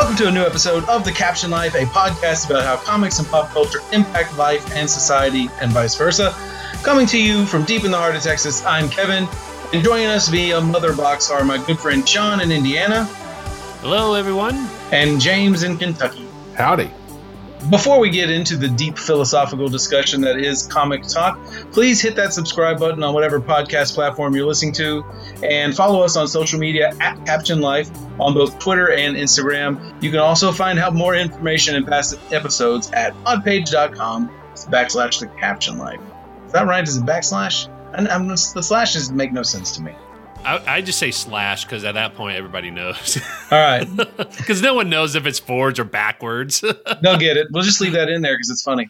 Welcome to a new episode of The Caption Life, a podcast about how comics and pop culture impact life and society and vice versa. Coming to you from deep in the heart of Texas, I'm Kevin. And joining us via Mother Box are my good friend Sean in Indiana Hello, everyone. and James in Kentucky. Howdy. Before we get into the deep philosophical discussion that is comic talk, please hit that subscribe button on whatever podcast platform you're listening to and follow us on social media at Caption Life on both Twitter and Instagram. You can also find out more information and past episodes at podpage.com backslash the caption life. Is that right? Is it backslash? And the slashes make no sense to me. I, I just say slash because at that point everybody knows. All right, Because no one knows if it's forwards or backwards. they'll get it. We'll just leave that in there because it's funny.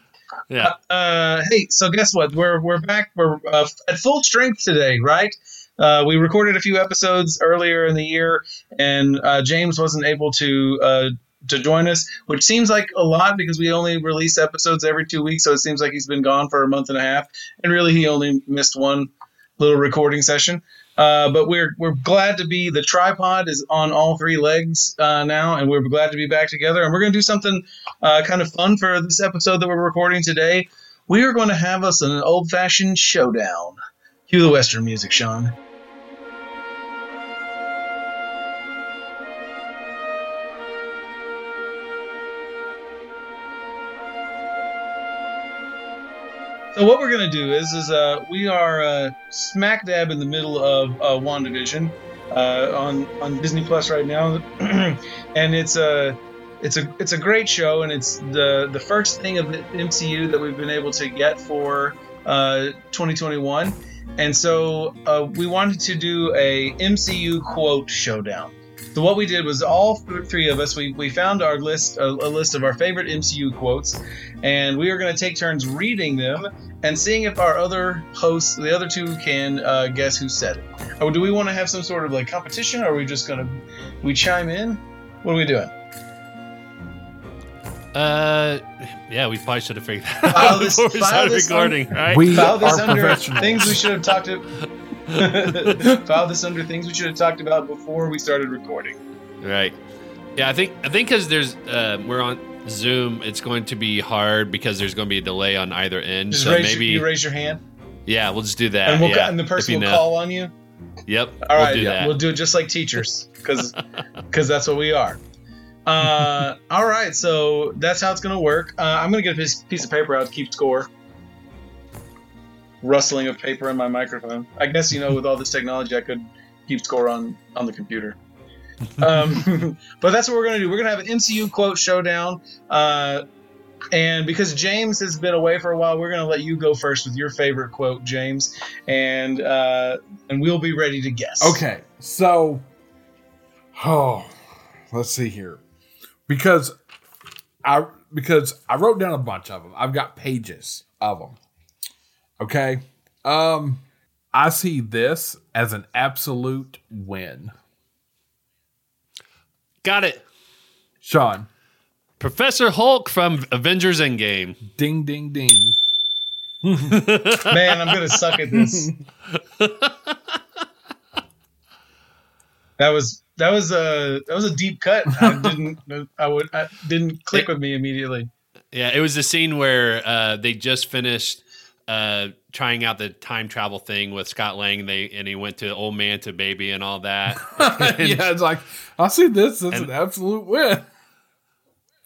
yeah. Uh, hey, so guess what? We're we're back. We're uh, at full strength today, right? Uh, we recorded a few episodes earlier in the year, and uh, James wasn't able to uh, to join us, which seems like a lot because we only release episodes every two weeks. So it seems like he's been gone for a month and a half, and really he only missed one little recording session. Uh, but we're we're glad to be the tripod is on all three legs uh, now, and we're glad to be back together. And we're going to do something uh, kind of fun for this episode that we're recording today. We are going to have us an old fashioned showdown. Cue the Western music, Sean. So what we're gonna do is, is uh, we are uh, smack dab in the middle of uh, WandaVision uh, on on Disney Plus right now, and it's a it's a it's a great show, and it's the the first thing of the MCU that we've been able to get for uh, 2021, and so uh, we wanted to do a MCU quote showdown. So what we did was all three of us we, we found our list a, a list of our favorite MCU quotes, and we are going to take turns reading them and seeing if our other hosts, the other two, can uh, guess who said it. Or do we want to have some sort of like competition? Or are we just going to we chime in? What are we doing? Uh, yeah, we probably should have figured that File out this- before we file started this recording, right? We File this are under professionals. things we should have talked to. File this under things we should have talked about before we started recording. right. Yeah, I think I think because there's uh, we're on Zoom, it's going to be hard because there's going to be a delay on either end. Just so raise maybe your, you raise your hand, yeah, we'll just do that. and we'll yeah, and the person will know. call on you. Yep. All right, we'll do yeah, we'll do it just like teachers, because that's what we are. Uh, all right, so that's how it's gonna work. Uh, I'm gonna get a piece, piece of paper out to keep score. Rustling of paper in my microphone. I guess you know, with all this technology, I could keep score on on the computer. Um, but that's what we're gonna do. We're gonna have an MCU quote showdown. Uh, and because James has been away for a while, we're gonna let you go first with your favorite quote, James, and uh, and we'll be ready to guess. Okay, so oh, let's see here, because I because I wrote down a bunch of them. I've got pages of them. Okay, um, I see this as an absolute win, Got it. Sean. Professor Hulk from Avengers Endgame. Ding ding ding. Man, I'm gonna suck at this. that was that was a that was a deep cut. I didn't I would I didn't click with me immediately. Yeah, it was the scene where uh, they just finished uh, trying out the time travel thing with Scott Lang. They and he went to old man to baby and all that. yeah, it's like I see this as an absolute win.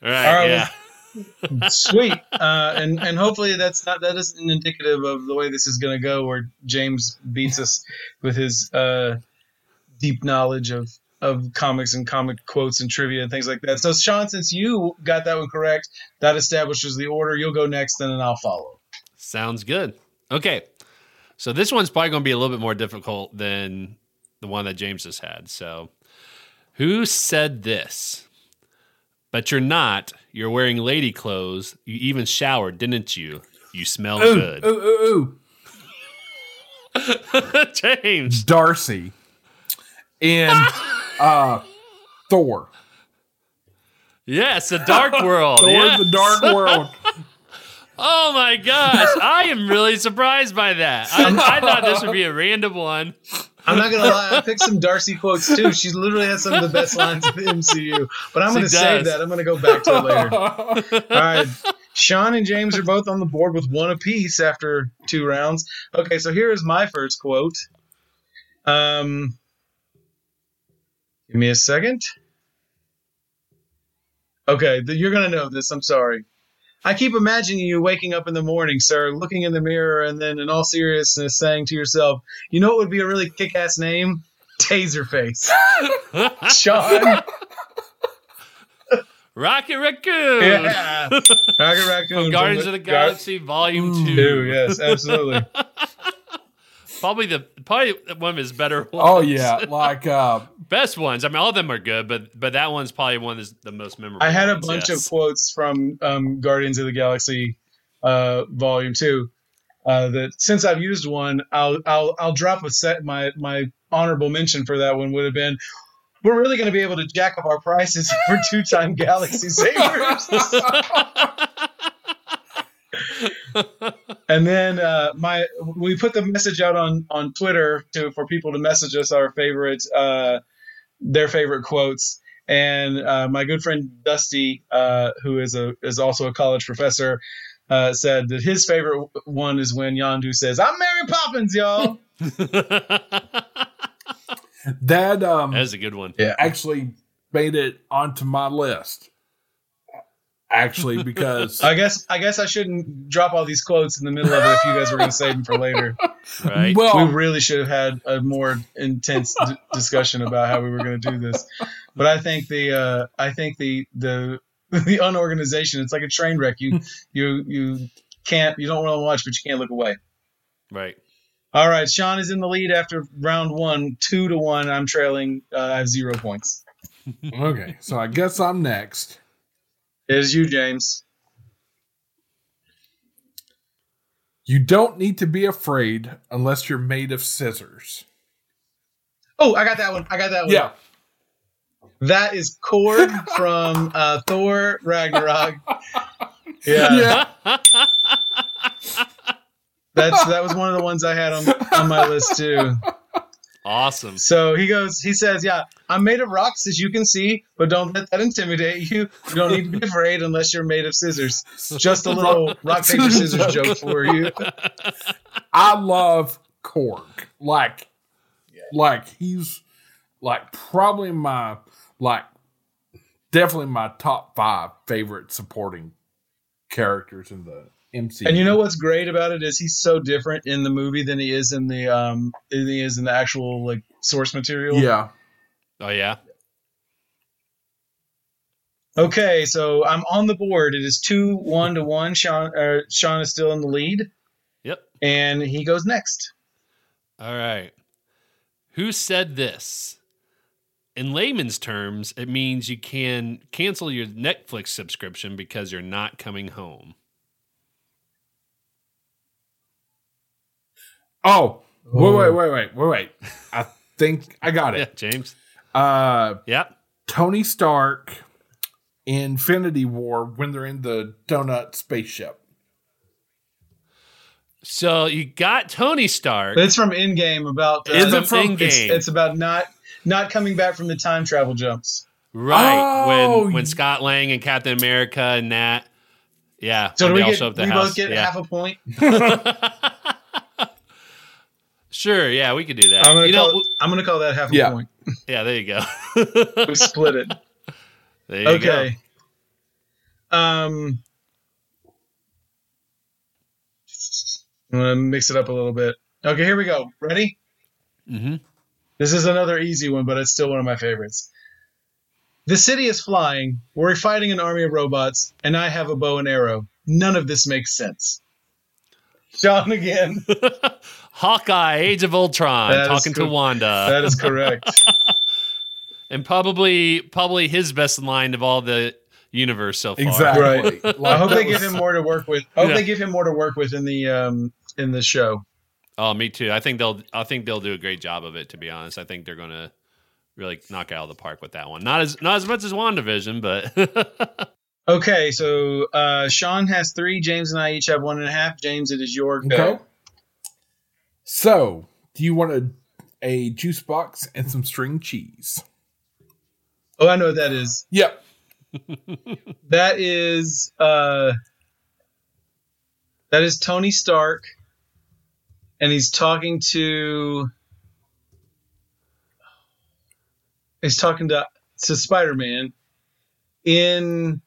Right? All right, yeah. Sweet, uh, and and hopefully that's not that isn't indicative of the way this is gonna go. Where James beats us with his uh, deep knowledge of of comics and comic quotes and trivia and things like that. So Sean, since you got that one correct, that establishes the order. You'll go next, and then I'll follow. Sounds good. Okay, so this one's probably going to be a little bit more difficult than the one that James has had. So, who said this? But you're not. You're wearing lady clothes. You even showered, didn't you? You smell Ooh, good. ooh, ooh, ooh. James. Darcy in uh, Thor. Yes, the Dark World. Thor: yes. The Dark World. Oh my gosh, I am really surprised by that. I, I thought this would be a random one. I'm not gonna lie. I picked some Darcy quotes too. She literally has some of the best lines in the MCU. But I'm She gonna save that. I'm gonna go back to it later. All right. Sean and James are both on the board with one apiece after two rounds. Okay, so here is my first quote. Um, give me a second. Okay, you're gonna know this. I'm sorry. I keep imagining you waking up in the morning, sir, looking in the mirror, and then, in all seriousness, saying to yourself, "You know what would be a really kick-ass name? Taserface." Sean. Rocket Raccoon. Yeah. Rocket Raccoon. From Guardians of the Gar- Galaxy Volume Ooh. 2. Two, yes, absolutely. Probably the probably one of his better ones. oh yeah, like uh, Best ones. I mean all of them are good, but but that one's probably one that's the most memorable. I had a ones, bunch yes. of quotes from um, Guardians of the Galaxy uh, Volume Two. Uh, that since I've used one, I'll I'll I'll drop a set. My my honorable mention for that one would have been. We're really going to be able to jack up our prices for two-time Galaxy Savers. and then uh, my we put the message out on on Twitter to for people to message us our favorite uh, their favorite quotes. And uh, my good friend Dusty, uh, who is a is also a college professor, uh, said that his favorite one is when Yondu says, "I'm Mary Poppins, y'all." that um That is a good one. Yeah, actually made it onto my list. Actually, because I guess I guess I shouldn't drop all these quotes in the middle of it if you guys were going to save them for later. Right. well, we really should have had a more intense d- discussion about how we were going to do this. But I think the uh, I think the the the unorganization it's like a train wreck. You you you can't you don't want to watch, but you can't look away. right. All right, Sean is in the lead after round one, two to one. I'm trailing. Uh, I have zero points. okay, so I guess I'm next. It is you, James. You don't need to be afraid unless you're made of scissors. Oh, I got that one. I got that one. Yeah. That is Korg from uh, Thor Ragnarok. Yeah, Yeah. that's that was one of the ones I had on on my list too. Awesome. So he goes, he says, "Yeah, I'm made of rocks, as you can see, but don't let that intimidate you. You don't need to be afraid unless you're made of scissors." Just a little rock paper scissors joke for you. I love Korg. Like, like he's like probably my like definitely my top five favorite supporting characters in the MCU. And you know what's great about it is he's so different in the movie than he is in the um than he is in the actual like source material. Yeah. Oh yeah. Okay, so I'm on the board. It is two one to one. Sean uh, Sean is still in the lead, Yep. and he goes next. All right. Who said this? In layman's terms, it means you can cancel your Netflix subscription because you're not coming home. Oh, wait, wait, wait, wait, wait, wait. I think I got Yeah, it. James. Uh, Yep. Tony Stark, Infinity War when they're in the donut spaceship. So you got Tony Stark. It's from Endgame about. Uh, Is it it's- from It's, Endgame? it's about not not coming back from the time travel jumps. Right. Oh, when when Scott Lang and Captain America and that. Yeah. So do we they all get show up at the we both get yeah. half a point? Sure, yeah, we could do that. I'm gonna you call know, it, I'm gonna call that half a Yeah. point. yeah, there you go. We split it. there you okay. Um, I'm gonna mix it up a little bit. Okay, here we go. Ready? go. hmm This is another easy one, but it's still one of my favorites. The city is flying. We're fighting an army of robots, and I have a bow and arrow. None of this makes sense. Sean again. Hawkeye, Age of Ultron, That is talking to. Wanda, That is correct. and probably probably his best line of all the universe so far. Exactly. Right. Like, I hope they give him more to work with. I hope Yeah. they give him more to work with in the um in the show. Oh, me too. I think they'll I think they'll do a great job of it. To be honest, I think they're going to really knock it out of the park with that one. Not as not as much as WandaVision, but Okay, so uh, Sean has three. James and I each have one and a half. James, it is your go. Okay. So, do you want to a juice box and some string cheese. Oh, I know what that is. Yep. That is uh that is Tony Stark and he's talking to he's talking to to Spider-Man in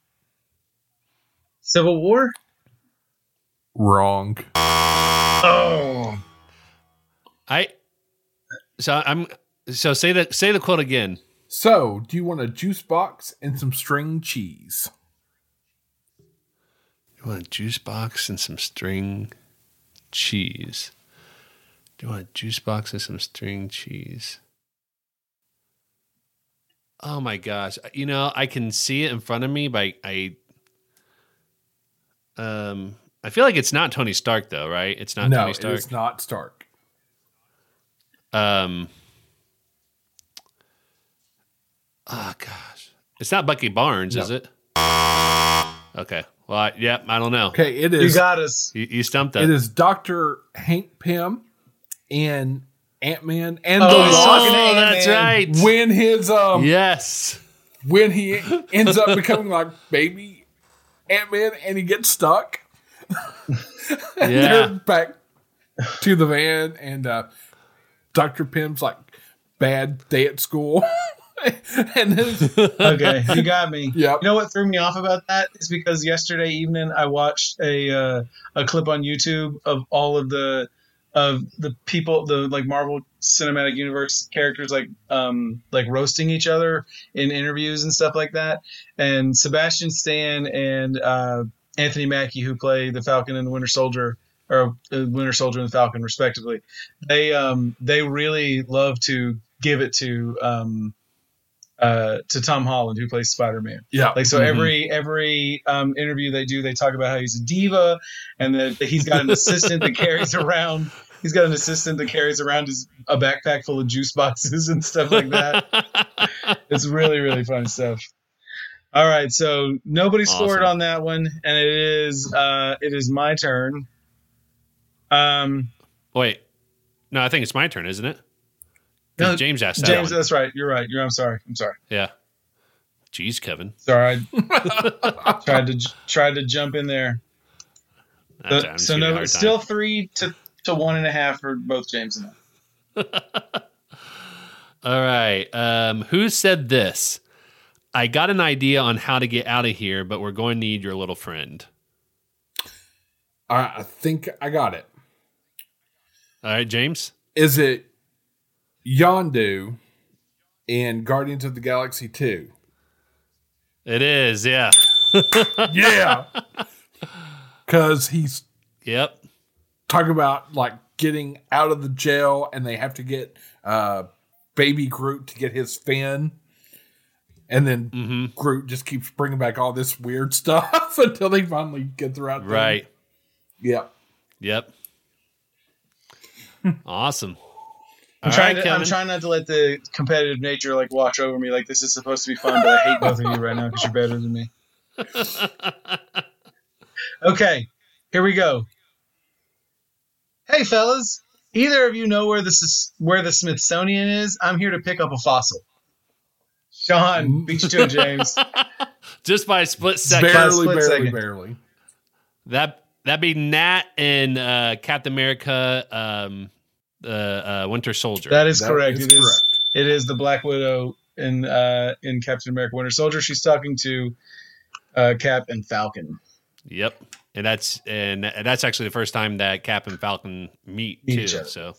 Civil War? Wrong. Oh. I so I'm so say the say the quote again. So, do you want a juice box and some string cheese? You want a juice box and some string cheese. Do you want a juice box and some string cheese? Oh my gosh. You know, I can see it in front of me, but I um I feel like it's not Tony Stark though, right? It's not no, Tony Stark. is not Stark. Um Oh gosh. It's not Bucky Barnes, is it? Okay. Well, I, yeah, I don't know. Okay, it You got us. You, you stumped that. it is Doctor Hank Pym and Ant Man and Oh, the he's Wasp. talking Oh, that's Ant-Man. right. When his um Yes. when he ends up becoming like baby Ant Man and he gets stuck. and Yeah. they're back to the van and uh Dr. Pym's like bad day at school. and then Okay, you got me. Yep. You know what threw me off about that is because yesterday evening I watched a uh, a clip on YouTube of all of the of the people the like Marvel Cinematic Universe characters like um like roasting each other in interviews and stuff like that. And Sebastian Stan and uh, Anthony Mackie, who play the Falcon and the Winter Soldier, or uh, Winter Soldier and the Falcon, respectively, they um they really love to give it to um uh to Tom Holland, who plays Spider Man. yeah. Like so, Mhm. every every um, interview they do, they talk about how he's a diva and that he's got an assistant that carries around. He's got an assistant that carries around his a backpack full of juice boxes and stuff like that. it's really really fun stuff. All right, so nobody scored Awesome. on that one, and it is uh, it is my turn. Um, Wait. No, I think it's my turn, isn't it? No, James asked that James, one. that's right. You're right. You're. I'm sorry. I'm sorry. Yeah. Jeez, Kevin. Sorry. I tried to tried to jump in there. So, so giving you a no, it's still three to, to one and a half for both James and I. All right. Um, who said this? I got an idea on how to get out of here, but we're going to need your little friend. All right, I think I got it. All right, James? Is it Yondu in Guardians of the Galaxy 2? It is, yeah. Yeah. Cuz he's Yep. Talking about like getting out of the jail and they have to get uh baby Groot to get his fin. And then hmm Groot just keeps bringing back all this weird stuff until they finally get throughout the right thing. Right. Yeah. Yep. awesome. I'm All trying right, to, I'm trying not to let the competitive nature like wash over me. Like this is supposed to be fun, but I hate both of you right now because you're better than me. Okay, here we go. Hey fellas, either of you know where this is where the Smithsonian is? I'm here to pick up a fossil. Sean, beat you to James. Just by a split second. Barely, Barely, split barely, second. barely. That that'd be Nat and uh, Captain America, um, uh, uh, Winter Soldier. That is That correct. is It is. correct. It is the Black Widow in uh, in Captain America: Winter Soldier. She's talking to uh, Cap and Falcon. yep, and that's and that's actually the first time that Cap and Falcon meet, Meet too. each other. So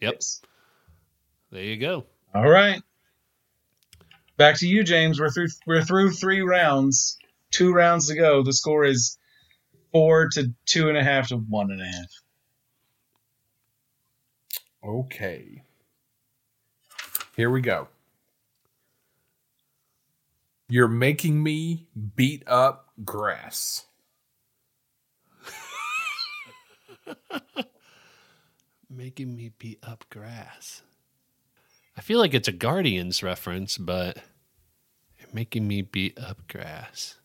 Yep. Yes. there you go. All right. Back to you, James. We're through. We're through three rounds. Two rounds to go. The score is four to two and a half to one and a half. Okay. Here we go. You're making me beat up grass. Making me beat up grass. I feel like it's a Guardians reference, but making me beat up grass.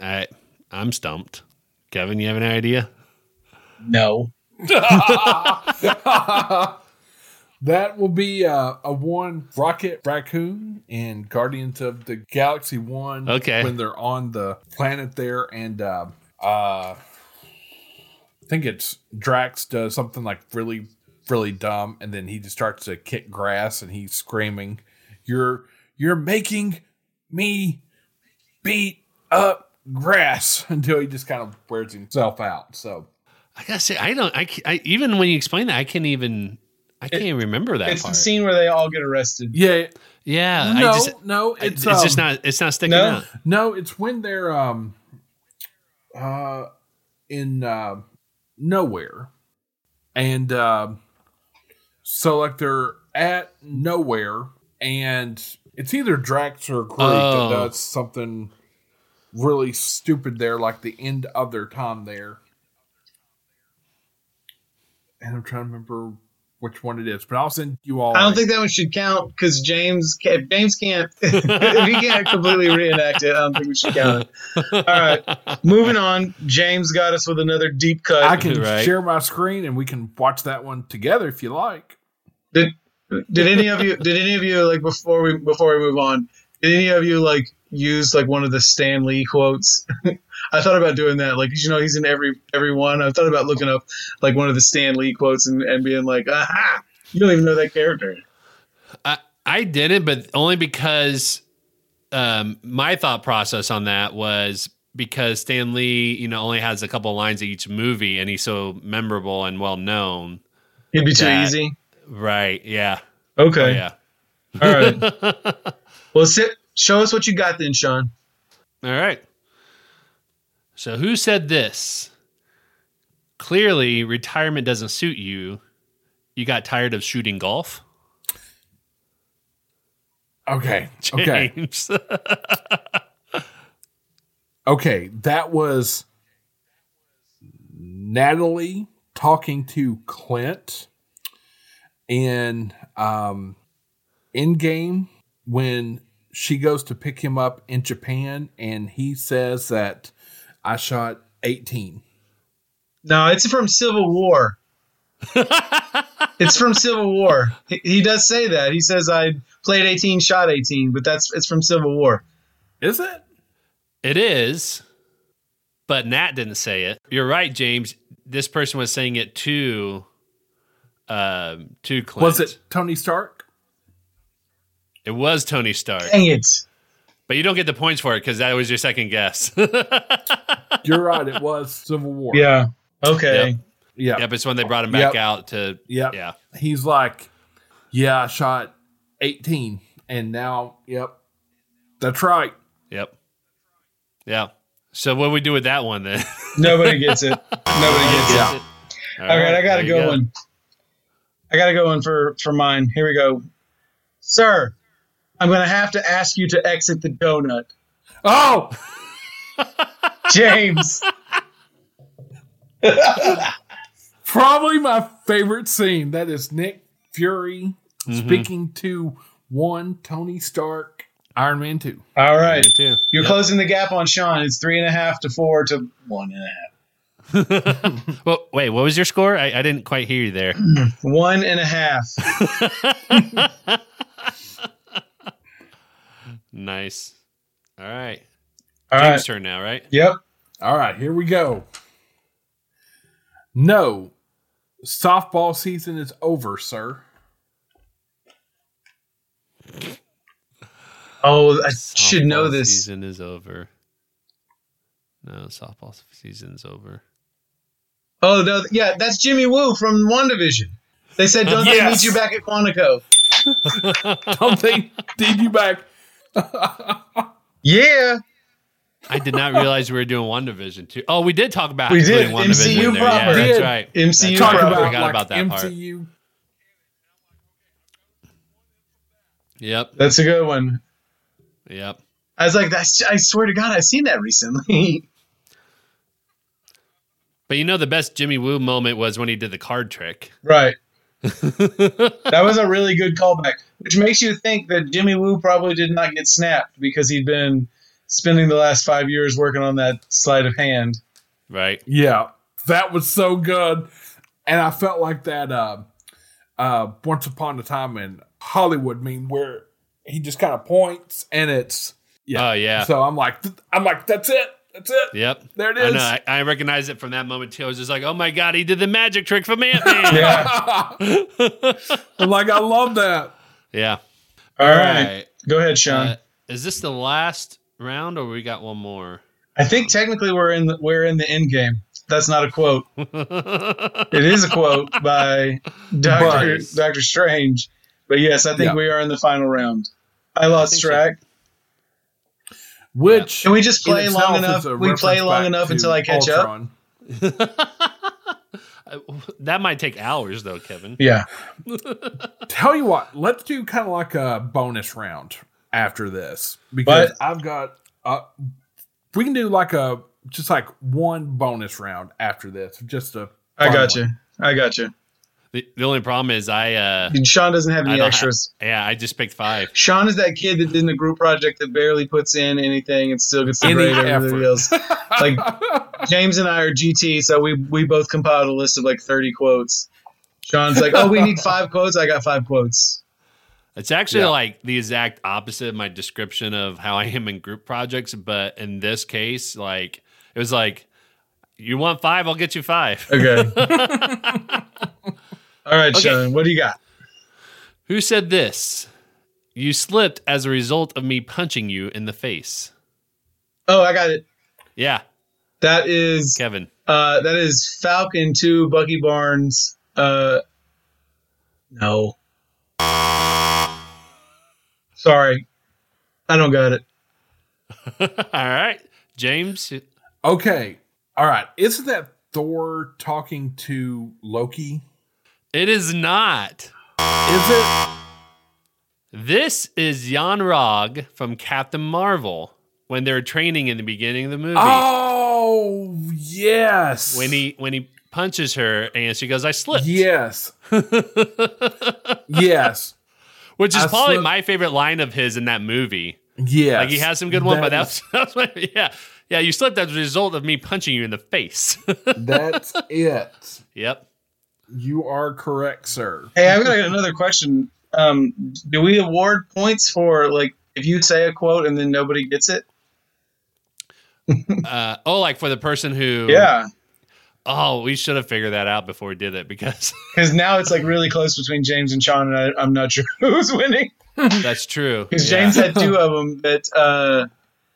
I I'm stumped. Kevin, you have an idea? No. That will be uh, a one Rocket Raccoon and Guardians of the Galaxy one. Okay. when they're on the planet there, and uh, uh, I think it's Drax does something like really, really dumb, and then he just starts to kick grass, and he's screaming, "You're you're making me beat up grass!" Until he just kind of wears himself out. So I gotta say, I don't. I, I even when you explain that, I can't even. I can't even remember that It's part. the scene where they all get arrested. yeah, yeah, no, I just, no, I- it's, it's, just um, not. It's not sticking No? out. No, it's when they're um uh in uh nowhere. And uh so like they're at nowhere and it's either Drax or Groot Oh. that does something really stupid there, like the end of their time there. And I'm trying to remember which one it is, but I'll send you all. I don't a- think that one should count because James ca- James can't if he can't completely reenact it. I don't think we should count it. All right, moving on. James got us with another deep cut. I can Right. share my screen and we can watch that one together if you like. Did did any of you did any of you like before we before we move on? Did any of you like use like one of the Stan Lee quotes? I thought about doing that. Like you know, he's in every every one. I thought about looking up like one of the Stan Lee quotes and, and being like, aha, you don't even know that character. I I didn't, but only because um, my thought process on that was because Stan Lee, you know, only has a couple lines of each movie, and he's so memorable and well known. It'd be too easy. Right? Yeah. Okay. Oh, yeah. All right. well, sit. Show us what you got then, Sean. All right. So who said this? Clearly, retirement doesn't suit you. You got tired of shooting golf, Okay. Okay. James. Okay. That was Natalie talking to Clint in um in game when she goes to pick him up in Japan and he says that I shot 18. No, it's from Civil War. it's from Civil War. He, he does say that. He says I played 18, shot 18, but that's it's from Civil War. Is it? It is, but Nat didn't say it. You're right, James. This person was saying it to, um, to Clint. Was it Tony Stark? It was Tony Stark, Dang it! but you don't get the points for it because that was your second guess. You're right. It was Civil War. Yeah. Okay. Yep. Yeah. yep, it's when they brought him back Yep. out to. Yeah. Yeah, He's like, yeah, I shot 18. And now, yep, that's right. yep, yeah. So what do we do with that one then? Nobody gets it. Nobody gets it. Yeah. All All right, I got a you good one. I got a good one for for mine. Here we go, sir. I'm going to have to ask you to exit the donut, Oh, James. probably my favorite scene. That is Nick Fury Mm-hmm. speaking to one Tony Stark, Iron Man 2. All right, Me too. you're closing the gap on Sean. It's three and a half to four to one and a half. Well, wait, what was your score? I, I didn't quite hear you there. One and a half. Nice. All right. All James' right. turn now, right? Yep. All right, here we go. No, softball season is over, sir. Oh, I should know Softball this. Season is over. No, softball season's over. Oh no, yeah, that's Jimmy Woo from WandaVision. They said, "Don't they Yes. meet you back at Quantico?" Don't they need you back? Yeah, I did not realize we were doing WandaVision too. Oh, we did talk about We did. putting WandaVision MCU in there. proper. Yeah, that's right. MCU That's Talk right. I forgot like about that part. Yep. that's a good one. Yep. I was like, "That's." I swear to God, I've seen that recently. But you know, the best Jimmy Woo moment was when he did the card trick. right. that was a really good callback, which makes you think that Jimmy Woo probably did not get snapped because he'd been spending the last five years working on that sleight of hand. Right. Yeah, that was so good, and I felt like that. Uh, uh, Once Upon a Time in Hollywood meme where he just kind of points and it's Oh yeah. So I'm like, I'm like, that's it, that's it. Yep. There it is. I know. I, I recognize it from that moment too. I was just like, oh my god, he did the magic trick from Ant Man. Yeah. I'm like, I love that. yeah. All right. Go ahead, Sean. Uh, is this the last round, or we got one more? I think technically we're in the, we're in the end game. That's not a quote. It is a quote by Doctor Doctor Strange. But yes, I think Yeah. we are in the final round. I lost track. so. Track. Which Can we just play long enough? We play long enough until I catch up. That might take hours, though, Kevin. Yeah. Tell you what, let's do kind of like a bonus round after this because What? I've got. Uh, we can do like a just like one bonus round after this. Just a. I got one. you. I got you. The, the only problem is I, uh, Sean doesn't have any extras. have, yeah, I just picked five. Sean is that kid that did the group project that barely puts in anything and still gets the Any grade over effort. everybody else. Like James and I are GT, so we we both compiled a list of like thirty quotes. Sean's like, "Oh, we need five quotes. I got five quotes." It's actually Yeah. like the exact opposite of my description of how I am in group projects, but in this case, like it was like, you want five, I'll get you five. Okay. All right, Okay. Sean. What do you got? Who said this? You slipped as a result of me punching you in the face. Oh, I got it. Yeah, That is Kevin. uh that is Falcon Two, Bucky Barnes. Uh, no. Sorry, I don't got it. All right, James. Okay. All right. Isn't that Thor talking to Loki? It is not. Is it? This is Yon-Rogg from Captain Marvel when they're training in the beginning of the movie. Oh yes. When he when he punches her and she goes, "I slipped," Yes. yes. which is I probably slipped. my favorite line of his in that movie. Yes. Like he has some good one, but That that's that's my, yeah yeah. You slipped as a result of me punching you in the face. That's it. yep. You are correct, sir. Hey, I've got another question. Um, do we award points for like if you say a quote and then nobody gets it? Uh, oh, like for the person who Yeah, Oh, we should have figured that out before we did it because because now it's like really close between James and Sean, and I, I'm not sure who's winning. that's true. Because Yeah. James had two of them that uh,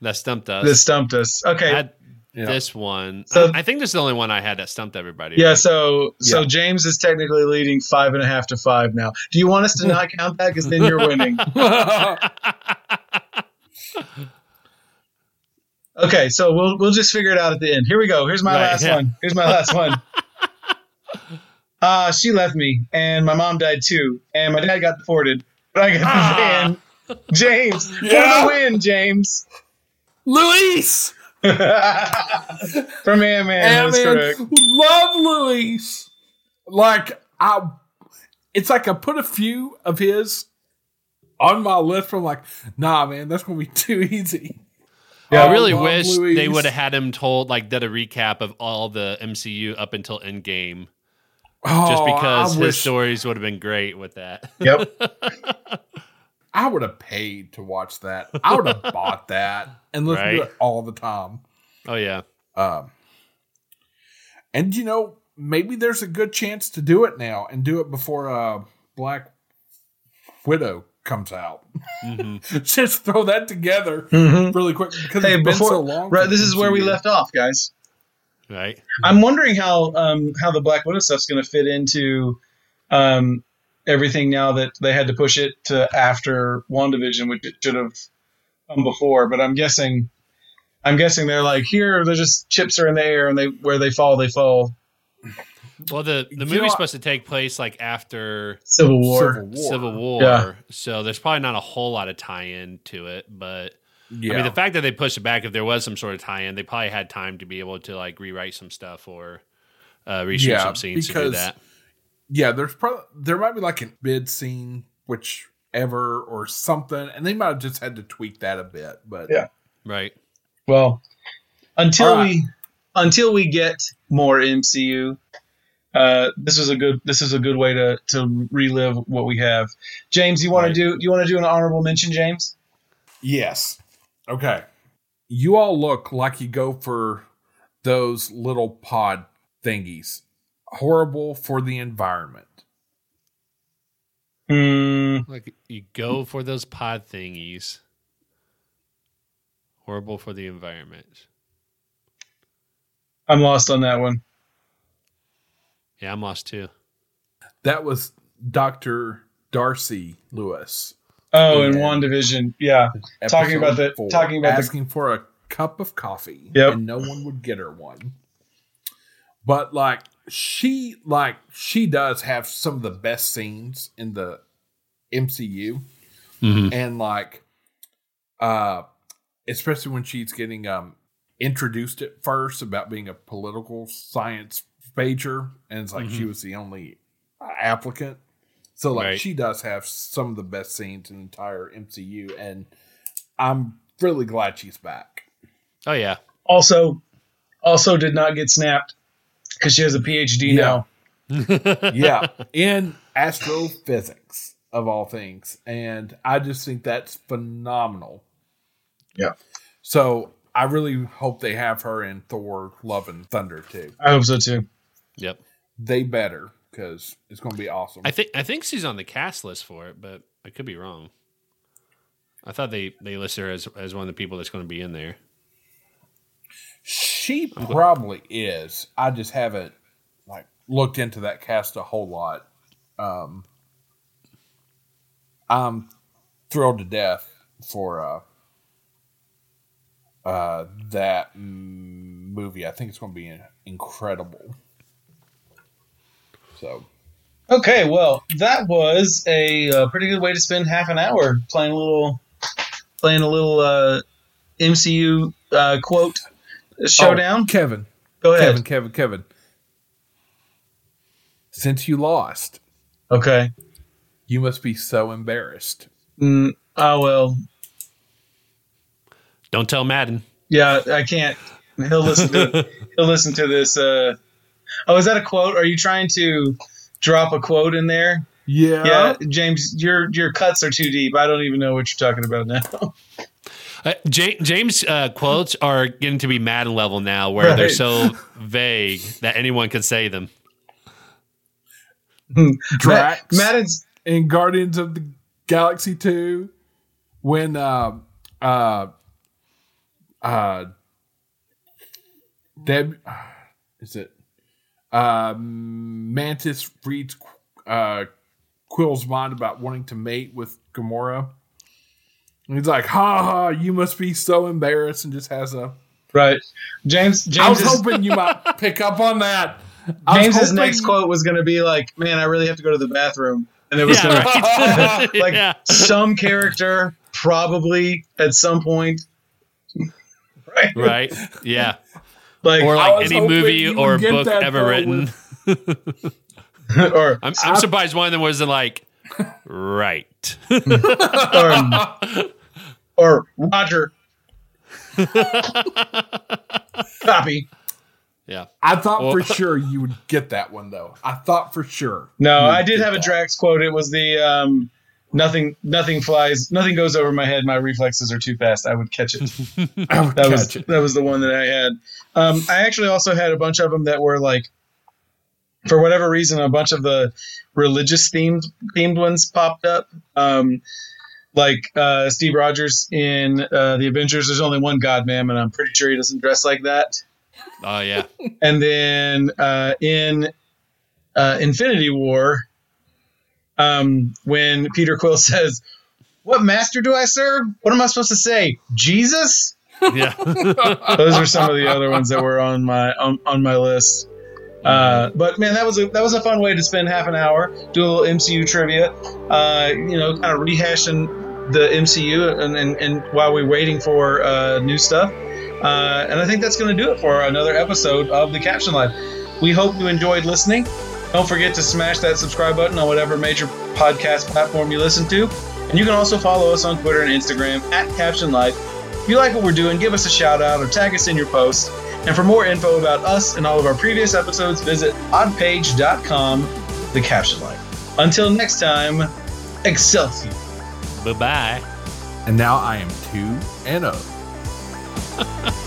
that stumped us. that stumped us. Okay, had Yeah. this one. So- I think this is the only one I had that stumped everybody. yeah. right? So so Yeah. James is technically leading five and a half to five now. Do you want us to not count that? Because then you're winning. Okay, so we'll we'll just figure it out at the end. Here we go. Here's my Right, last yeah. one. Here's my last one. Uh, she left me, and my mom died too, and my dad got deported, but I got Ah. the van. James, for the win, James. Luis. From Ant Man, that's Ant-Man. correct. Love Luis. Like I, it's like I put a few of his on my list. From like, nah, man, that's gonna be too easy. Yeah, I Oh, really love wish Luis. they would have had him told like did a recap of all the MCU up until Endgame, Oh, just because I his wish stories would have been great with that. Yep. I would have paid to watch that. I would have bought that and listened to Right. it all the time. oh yeah, Um, and you know, maybe there's a good chance to do it now and do it before uh, Black Widow comes out. hmm Just throw that together Mhm. really quick because Hey, it's been before so long. right, this is where we left off, guys. right. I'm wondering how um how the Black Widow stuff's going to fit into um everything now that they had to push it to after WandaVision, which it should have come before. But I'm guessing, I'm guessing they're like here. They're just chips are in the air, and they where they fall, they fall. Well, the the You know, movie's supposed to take place like after Civil War. Civil War. Civil War, Yeah. so there's probably not a whole lot of tie-in to it. But Yeah. I mean, the fact that they pushed it back, if there was some sort of tie-in, they probably had time to be able to like rewrite some stuff or uh, reshoot Yeah, some scenes to do that. Yeah, there's probably there might be like a mid scene, whichever or something, and they might have just had to tweak that a bit. But Yeah. Right. Well, until All right. we until we get more MCU, uh, this is a good this is a good way to to relive what we have. James, you want Right. to do you want to do an honorable mention, James? Yes. Okay. You all look like you go for those little pod thingies. Horrible for the environment. Hmm. Like you go for those pod thingies. Horrible for the environment. I'm lost on that one. Yeah, I'm lost too. That was Dr. Darcy Lewis. Oh, in Yeah. WandaVision, yeah. Talking about the- Episode talking about the- asking for a cup of coffee Yep. and no one would get her one. But like she like she does have some of the best scenes in the MCU Mhm. and like uh especially when she's getting um introduced at first about being a political science major and it's like she was the only applicant so like Right. she does have some of the best scenes in the entire mcu and i'm really glad she's back Oh yeah. Also, also did not get snapped because she has a PhD Yeah. now. yeah in astrophysics of all things and i just think that's phenomenal Yeah. so i really hope they have her in thor love and thunder too I hope so too. Yep. they better because it's going to be awesome I think I think she's on the cast list for it, but I could be wrong. I thought they they list her as as one of the people that's going to be in there. She probably is. I just haven't like looked into that cast a whole lot. Um i'm thrilled to death for uh uh that movie. I think it's going to be incredible. So. Okay, well, that was a, uh pretty good way to spend half an hour playing a little, playing a little uh, MCU uh, quote showdown. Oh, kevin Go ahead. kevin kevin kevin since you lost Okay. you must be so embarrassed Mm, oh well, Don't tell Madden. yeah, I can't. He'll listen to he'll listen to this. Uh, oh, is that a quote? Are you trying to drop a quote in there? yeah Yeah, James, your your cuts are too deep. I don't even know what you're talking about now. Uh, Ja- James uh, quotes are getting to be Madden level now, where they're so vague that anyone could say them. Drax Madden's in Guardians of the Galaxy 2 when uh uh uh Deb is it uh Mantis reads uh Quill's mind about wanting to mate with Gamora. And he's like, ha ha, you must be so embarrassed and just has a right. James James, I was is, hoping you might pick up on that. James's hoping- next quote was going to be like, "Man, I really have to go to the bathroom," and it was Yeah, going to right. like yeah. some character probably at some point, right? Right. Yeah. Like Or like any movie or book ever though, written. or I'm, I'm surprised one of them wasn't like, right. or, or Roger. Copy. yeah. I thought Well- for sure you would get that one though. I thought for sure. No, I did get have a that. Drax quote. It was the um, nothing, nothing flies, nothing goes over my head. My reflexes are too fast. I would catch it. Would That was it. that was the one that I had. Um, I actually also had a bunch of them that were like, for whatever reason, a bunch of the religious themed themed ones popped up. Um, like uh, Steve Rogers in uh, the Avengers. There's only one God, ma'am, and I'm pretty sure he doesn't dress like that. Oh, yeah. And then uh, in uh, Infinity War, um, when Peter Quill says, "What master do I serve? What am I supposed to say? Jesus." Yeah. Those are some of the other ones that were on my on, on my list. Uh, but man, that was a that was a fun way to spend half an hour, do a little MCU trivia. Uh, you know, kind of rehashing the MCU, and, and, and while we're waiting for uh, new stuff. Uh, and I think that's going to do it for another episode of the Caption Life. We hope you enjoyed listening. Don't forget to smash that subscribe button on whatever major podcast platform you listen to. And you can also follow us on Twitter and Instagram at Caption Life. If you like what we're doing, give us a shout out or tag us in your posts. And for more info about us and all of our previous episodes, visit oddpage.com, the Caption Life. Until next time, Excelsior. Bye bye. And now I am two and oh.